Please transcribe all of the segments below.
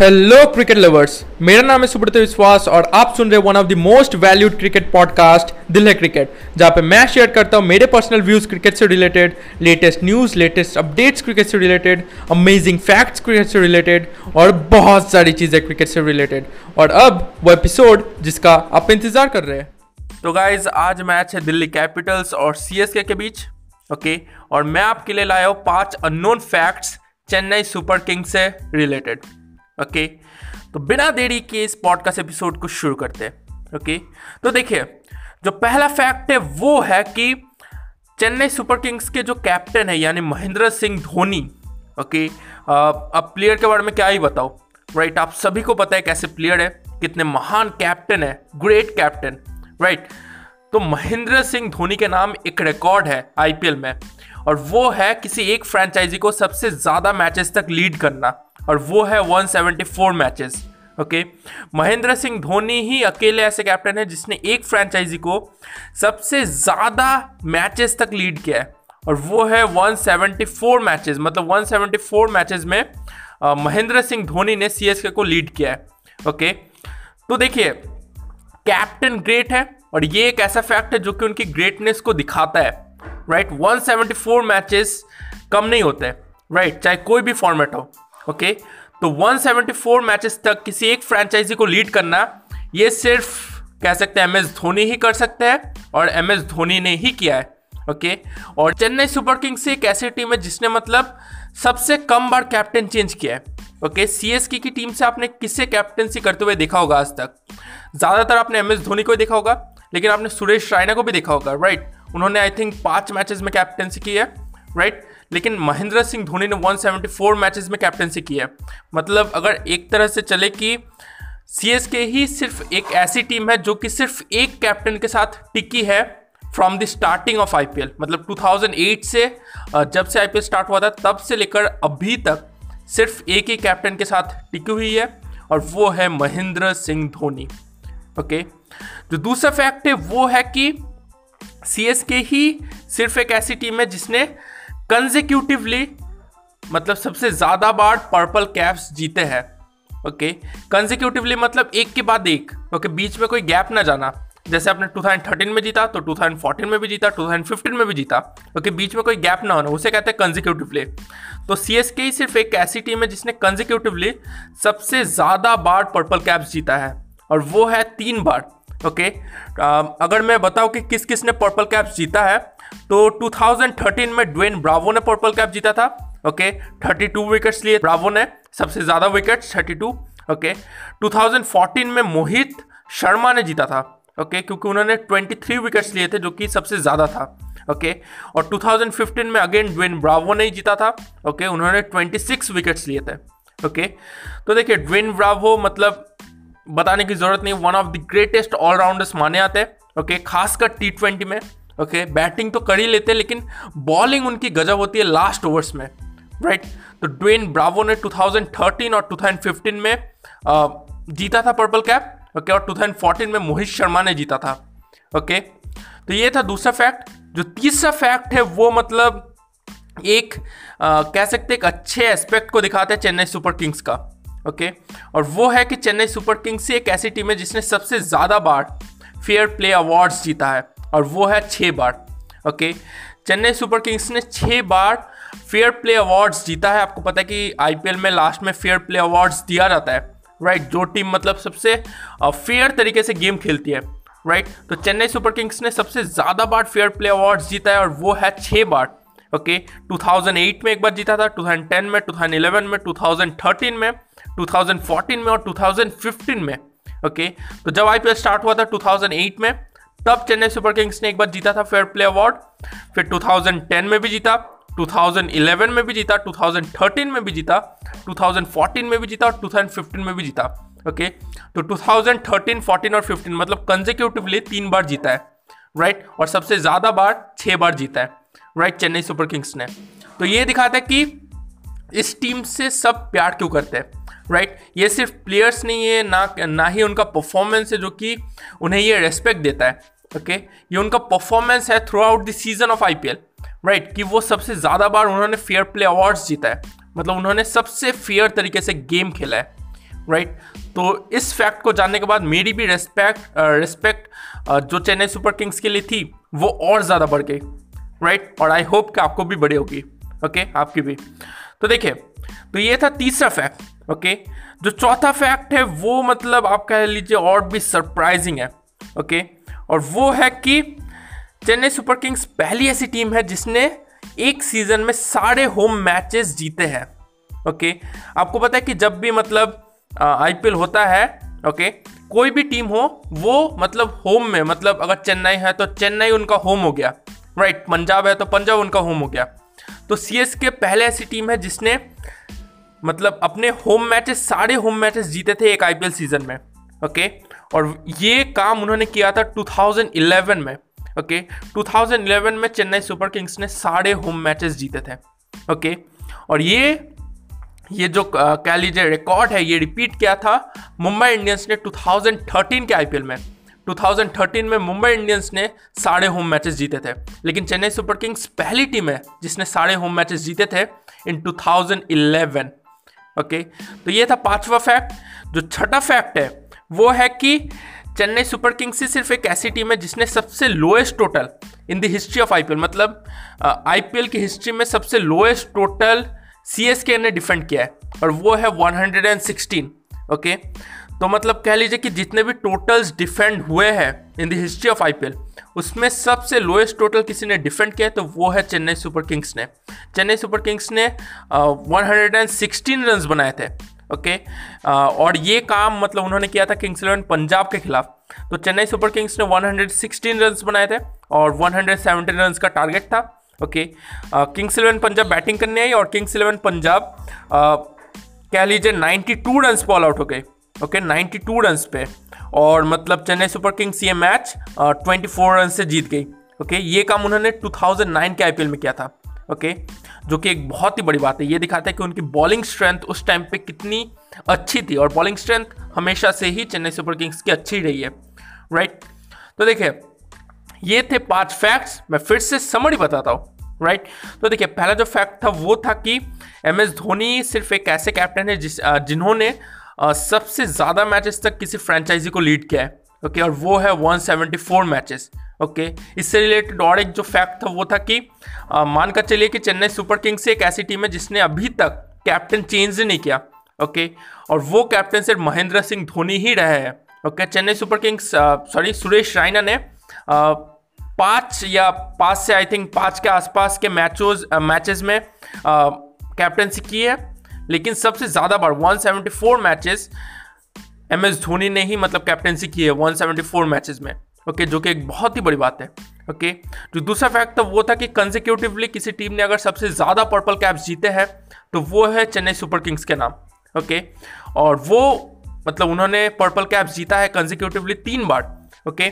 Hello cricket lovers मेरा नाम है सुब्रत विश्वास और आप सुन रहे one of the most valued cricket podcast दिल है क्रिकेट जहाँ पे मैं शेयर करता हूँ मेरे पर्सनल व्यूज़ क्रिकेट से related latest news latest updates cricket से रिलेटेड अमेजिंग फैक्ट्स क्रिकेट से रिलेटेड और बहुत सारी चीज़ें क्रिकेट से रिलेटेड और अब वो एपिसोड जिसका आप इंतज़ार कर रहे हैं। तो गाइज़ आज मैच है दिल्ली कैपिटल्स और सी के बीच ओके और मैं आपके लिए लाया हूँ पाँच unknown facts Chennai Super Kings से रिलेटेड ओके? तो बिना देरी के इस पॉडकास्ट एपिसोड को शुरू करते हैं, ओके? तो देखिए, जो पहला फैक्ट है वो है कि चेन्नई सुपर किंग्स के जो कैप्टन है, यानी महेंद्र सिंह धोनी, ओके? अब प्लेयर के बारे में क्या ही बताओ राइट आप सभी को पता है कैसे प्लेयर है, कितने महान कैप्टन है ग्रेट कैप्टन राइट तो महेंद्र सिंह धोनी के नाम एक रिकॉर्ड है आईपीएल में, और वो है किसी एक फ्रेंचाइजी को सबसे ज़्यादा मैचेस तक लीड करना। और वो है 174 मैचेस ओके महेंद्र सिंह धोनी ही अकेले ऐसे कैप्टन है जिसने एक फ्रेंचाइजी को सबसे ज़्यादा मैचेस तक लीड किया है और वो है 174 मैचेस मतलब 174 मैचेस में महेंद्र सिंह धोनी ने सीएसके को लीड किया है ओके तो देखिए कैप्टन ग्रेट है और ये एक ऐसा फैक्ट है जो कि उनकी ग्रेटनेस को दिखाता है राइट right? 174 मैचेस कम नहीं होते राइट right? चाहे कोई भी फॉर्मेट हो ओके तो 174 मैचेस तक किसी एक फ्रेंचाइजी को लीड करना, ये सिर्फ़ कह सकते हैं एम एस धोनी ही कर सकते हैं और एम एस धोनी ने ही किया है। ओके और चेन्नई सुपर किंग्स एक ऐसी टीम है जिसने मतलब सबसे कम बार कैप्टन चेंज किया है। ओके सी एस की टीम से आपने किससे कैप्टनसी करते हुए देखा होगा आज तक? ज़्यादातर आपने एम एस धोनी को देखा होगा, लेकिन आपने सुरेश रायना को भी देखा होगा राइट उन्होंने आई थिंक पाँच मैचेस में कैप्टनसी की है राइट लेकिन महेंद्र सिंह धोनी ने 174 मैचेस में कैप्टनसी की है। मतलब अगर एक तरह से चले कि सी ही सिर्फ़ एक ऐसी टीम है जो कि सिर्फ़ एक कैप्टन के साथ टिकी है from the starting of IPL मतलब 2008 से जब से आईपीएल स्टार्ट हुआ था, तब से लेकर अभी तक सिर्फ़ एक ही कैप्टन के साथ टिकी हुई है और वो है महेंद्र सिंह धोनी। ओके जो दूसरा फैक्ट है वो है कि सी ही सिर्फ़ एक ऐसी टीम है जिसने कंजिक्यूटिवली मतलब सबसे ज़्यादा बार पर्पल कैप्स जीते हैं। ओके कंजिक्यूटिवली मतलब एक के बाद एक। ओके बीच में कोई गैप ना जाना। जैसे आपने 2013 में जीता तो 2014 में भी जीता 2015 में भी जीता। ओके बीच में कोई गैप ना होना। उसे कहते हैं कंजिक्यूटिवली तो सी एस के सिर्फ़ एक ऐसी टीम है जिसने कंजिक्यूटिवली सबसे ज़्यादा बार पर्पल कैप्स जीता है। और वो है तीन बार। ओके? अगर मैं बताऊँ कि किस किस ने पर्पल कैप्स जीता है तो 2013 में ड्वेन ब्रावो ने पर्पल कैप जीता था, ओके? 32 विकेट्स लिए ब्रावो ने, सबसे ज़्यादा विकेट्स 32 ओके? 2014 में मोहित शर्मा ने जीता था, ओके? क्योंकि उन्होंने 23 विकेट्स लिए थे, जो कि सबसे ज़्यादा था, ओके? और 2015 में अगेन ड्वेन ब्रावो ने ही जीता था, ओके? उन्होंने 26 विकेट्स लिए थे, ओके? तो देखिए ड्वेन ब्रावो मतलब बताने की ज़रूरत नहीं one of the greatest allrounders माने आते हैं ओके खासकर टी ट्वेंटी में ओके बैटिंग तो कर ही लेते हैं लेकिन बॉलिंग उनकी गजब होती है लास्ट ओवर्स में राइट तो ड्वेन ब्रावो ने 2013 और 2015 में जीता था पर्पल कैप ओके और 2014 में मोहित शर्मा ने जीता था ओके तो ये था दूसरा फैक्ट जो तीसरा फैक्ट है वो मतलब एक आ, कह सकते एक अच्छे एस्पेक्ट को दिखाते हैं चेन्नई सुपर किंग्स का। ओके और वो है कि चेन्नई सुपर किंग्स एक ऐसी टीम है जिसने सबसे ज़्यादा बार फेयर प्ले अवार्ड्स जीता है, और वो है छः बार, ओके चेन्नई सुपर किंग्स ने छः बार फेयर प्ले अवार्ड्स जीता है आपको पता है कि आईपीएल में लास्ट में फेयर प्ले अवार्ड्स दिया जाता है, राइट right? जो टीम मतलब सबसे फेयर तरीके से गेम खेलती है, राइट right? तो चेन्नई सुपर किंग्स ने सबसे ज़्यादा बार फेयर प्ले अवार्ड्स जीता है, और वो है छः बार, ओके okay? 2008 में एक बार जीता था 2010 में 2011 में 2013 में 2014 में और 2015 में ओके? तो जब आईपीएल स्टार्ट हुआ था 2008 में तब चेन्नई सुपर किंग्स ने एक बार जीता था फेयर प्ले अवार्ड। फिर 2010 में भी जीता 2011 में भी जीता 2013 में भी जीता 2014 में भी जीता और 2015 में भी जीता ओके तो 2013, 14 और 15 मतलब कंजिक्यूटिवली तीन बार जीता है राइट और सबसे ज़्यादा बार छः बार जीता है राइट चेन्नई सुपर किंग्स ने। तो ये दिखाता है कि इस टीम से सब प्यार क्यों करते हैं? Right right? ये सिर्फ़ प्लेयर्स नहीं है ना ना ही उनका परफॉर्मेंस है जो कि उन्हें ये रेस्पेक्ट देता है ओके okay? ये उनका परफॉर्मेंस है throughout the season of IPL right कि वो सबसे ज़्यादा बार उन्होंने फेयर प्ले अवार्ड्स जीता है मतलब उन्होंने सबसे फेयर तरीके से गेम खेला है राइट right? तो इस फैक्ट को जानने के बाद मेरी भी रेस्पेक्ट रेस्पेक्ट जो चेन्नई सुपर किंग्स के लिए थी, वो और ज़्यादा बढ़ गई राइट और आई होप कि आपको भी बड़ी होगी ओके okay? आपकी भी तो देखिए तो ये था तीसरा फैक्ट ओके? जो चौथा फैक्ट है, वो मतलब आप कह लीजिए और भी सरप्राइजिंग है, ओके? और वो है कि चेन्नई सुपर किंग्स पहली ऐसी टीम है जिसने एक सीज़न में सारे होम मैचेस जीते हैं, ओके? आपको पता है कि जब भी मतलब आईपीएल होता है, ओके? कोई भी टीम हो, वो मतलब होम में मतलब अगर चेन्नई है तो चेन्नई उनका होम हो गया राइट पंजाब है तो पंजाब उनका होम हो गया। तो सी पहले ऐसी टीम है जिसने मतलब अपने होम मैचेस सारे होम मैचेस जीते थे एक आईपीएल सीज़न में ओके और ये काम उन्होंने किया था 2011 में ओके 2011 में चेन्नई सुपर किंग्स ने सारे होम मैचेस जीते थे ओके और ये ये जो कह लीजिए रिकॉर्ड है, ये रिपीट किया था मुंबई इंडियंस ने 2013 के आईपीएल में। 2013 में मुंबई इंडियंस ने सारे होम मैचेस जीते थे। लेकिन चेन्नई सुपर किंग्स पहली टीम है जिसने सारे होम मैचेस जीते थे इन 2011 ओके? तो ये था पांचवा फैक्ट जो छठा फैक्ट है, वो है कि चेन्नई सुपर किंग्स ही सिर्फ़ एक ऐसी टीम है जिसने सबसे lowest total in the history of IPL मतलब आईपीएल की हिस्ट्री में सबसे लोएस्ट टोटल सी ने डिफेंड किया है, और वो है 116 ओके? तो मतलब कह लीजिए कि जितने भी टोटल्स डिफेंड हुए हैं in the history of IPL उसमें सबसे लोएस्ट टोटल किसी ने डिफेंड किया तो वो है चेन्नई सुपर किंग्स ने। चेन्नई सुपर किंग्स ने one hundred and sixteen run बनाए थे ओके okay? और ये काम मतलब उन्होंने किया था किंग्स इलेवन पंजाब के खिलाफ। तो चेन्नई सुपर किंग्स ने 116 रन बनाए थे और 170 रन का टारगेट था okay Kings Eleven Punjab batting करने आई और किंग्स इलेवन पंजाब कह लीजिए 92 रन ऑल आउट हो गए। ओके 92 रन पे। और मतलब चेन्नई सुपर किंग्स ये मैच ट्वेंटी फोर रन से जीत गई। ओके ये काम उन्होंने 2009 के आईपीएल में किया था। ओके जो कि एक बहुत ही बड़ी बात है। ये दिखाता है कि उनकी बॉलिंग स्ट्रेंथ उस टाइम पे कितनी अच्छी थी। और बॉलिंग स्ट्रेंथ हमेशा से ही चेन्नई सुपर किंग्स की अच्छी रही है। राइट तो देखिए, ये थे पाँच फैक्ट्स मैं फिर से समरी बताता हूँ। राइट तो देखिए, पहला जो फैक्ट था वो था कि एम एस धोनी सिर्फ़ एक ऐसे कैप्टन है जिस जिन्होंने सबसे ज़्यादा मैचेस तक किसी फ्रेंचाइजी को लीड किया है ओके और वो है 174 मैचेस ओके इससे रिलेटेड और एक जो फैक्ट था, वो था कि मान कर चलिए कि चेन्नई सुपर किंग्स एक ऐसी टीम है जिसने अभी तक कैप्टन चेंज नहीं किया ओके और वो कैप्टन सिर्फ़ महेंद्र सिंह धोनी ही रहे हैं okay Chennai Super Kings sorry Suresh Raina ने पाँच या पाँच से आई थिंक पाँच के आसपास के मैचोज मैचेस में कैप्टनसी की है। लेकिन सबसे ज़्यादा बार 174 मैचेस एम एस धोनी ने ही मतलब कैप्टनसी की है 174 मैचेस में। ओके जो कि एक बहुत ही बड़ी बात है। ओके जो दूसरा फैक्ट था, वो था कि कंजिक्यूटिवली किसी टीम ने अगर सबसे ज़्यादा पर्पल कैप्स जीते हैं तो वो है चेन्नई सुपर किंग्स के नाम। ओके और वो मतलब उन्होंने पर्पल कैप्स जीता है कंजिक्यूटिवली तीन बार। ओके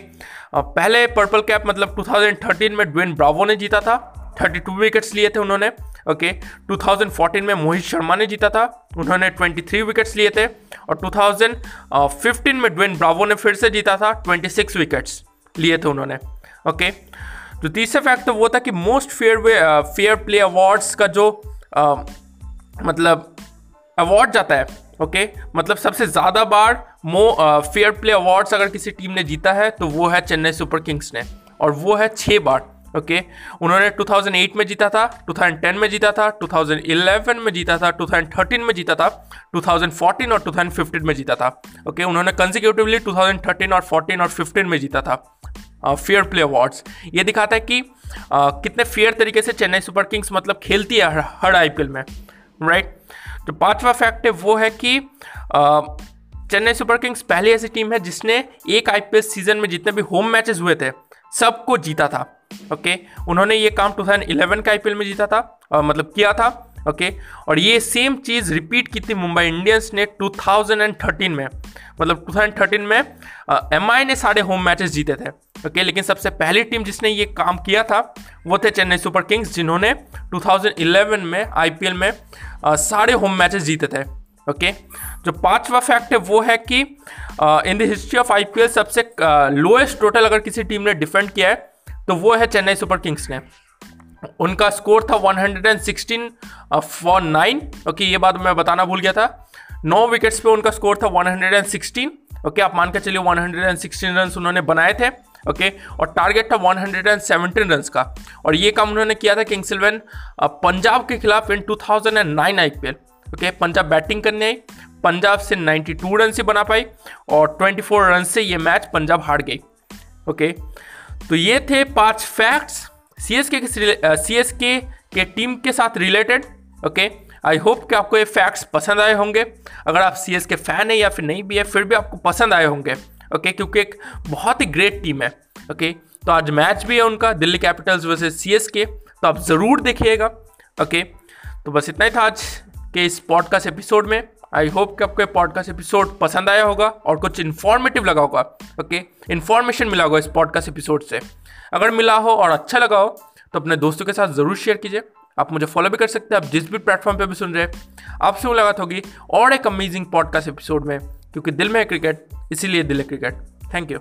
पहले पर्पल कैप मतलब 2013 में ड्वेन ब्रावो ने जीता था। 32 विकेट्स लिए थे उन्होंने। ओके। 2014 में मोहित शर्मा ने जीता था। उन्होंने 23 विकेट्स लिए थे और 2015 में ड्वेन ब्रावो ने फिर से जीता था। 26 विकेट्स लिए थे उन्होंने। ओके। जो तीसरा फैक्ट वो था कि most fair way fair play awards का जो आ, मतलब अवार्ड जाता है ओके मतलब सबसे ज़्यादा बार मो फेयर प्ले अवार्ड्स अगर किसी टीम ने जीता है तो वो है चेन्नई सुपर किंग्स ने और वो है छः बार। ओके? उन्होंने 2008 में जीता था 2010 में जीता था 2011 में जीता था 2013 में जीता था 2014 और 2015 में जीता था ओके? उन्होंने कंजिक्यूटिवली 2013 और 14 और 15 में जीता था फेयर प्ले अवार्ड्स ये दिखाता है कि uh, कितने फेयर तरीके से चेन्नई सुपर किंग्स मतलब खेलती है हर, आई में राइट right? जो पांचवा फैक्ट है वो है कि चेन्नई सुपर किंग्स पहली ऐसी टीम है जिसने एक आईपीएल सीज़न में जितने भी होम मैचेस हुए थे सबको जीता था ओके? उन्होंने ये काम 2011 के आईपीएल में जीता था और मतलब किया था ओके? और ये सेम चीज़ रिपीट की थी मुंबई इंडियंस ने 2013 में। मतलब 2013 में एम आई ने सारे होम मैचेस जीते थे ओके? लेकिन सबसे पहली टीम जिसने ये काम किया था वो थे चेन्नई सुपर किंग्स जिन्होंने 2011 में आईपीएल में आ, सारे होम मैचेस जीते थे ओके? जो पांचवा फैक्ट है वो है कि in the history of IPL सबसे लोएस्ट टोटल अगर किसी टीम ने डिफेंड किया है तो वो है चेन्नई सुपर किंग्स ने। उनका स्कोर था 116 फॉर नाइन। ओके ये बात मैं बताना भूल गया था। नौ विकेट्स पे उनका स्कोर था 116 ओके आप मान के चलिए 116 रन उन्होंने बनाए थे। ओके okay, और टारगेट था 117 रन का। और ये काम उन्होंने किया था किंग्स इलेवन पंजाब के खिलाफ in 2009 IPL. Okay Punjab batting करने आई पंजाब से 92 रन से बना पाई और 24 रन से ये मैच पंजाब हार गई। ओके तो ये थे पाँच फैक्ट्स सी एस के सी एस के के टीम के साथ रिलेटेड ओके आई होप कि आपको ये फैक्ट्स पसंद आए होंगे। अगर आप सी एस के फ़ैन है या फिर नहीं भी है, फिर भी आपको पसंद आए होंगे ओके क्योंकि एक बहुत ही ग्रेट टीम है ओके तो आज मैच भी है उनका, Delhi Capitals versus C S K तो आप ज़रूर देखिएगा ओके तो बस इतना ही था आज के इस पॉडकास्ट एपिसोड में। आई होप कि आपको पॉडकास्ट एपिसोड पसंद आया होगा और कुछ इन्फॉर्मेटिव लगा होगा ओके इन्फॉर्मेशन मिला होगा इस पॉडकास्ट एपिसोड से। अगर मिला हो और अच्छा लगा हो तो अपने दोस्तों के साथ ज़रूर शेयर कीजिए। आप मुझे फॉलो भी कर सकते हैं, आप जिस भी प्लेटफॉर्म पर भी सुन रहे हैं। आपसे मुलाकात होगी और एक अमेजिंग पॉडकास्ट एपिसोड में, क्योंकि दिल में है क्रिकेट इसीलिए दिल है क्रिकेट थैंक यू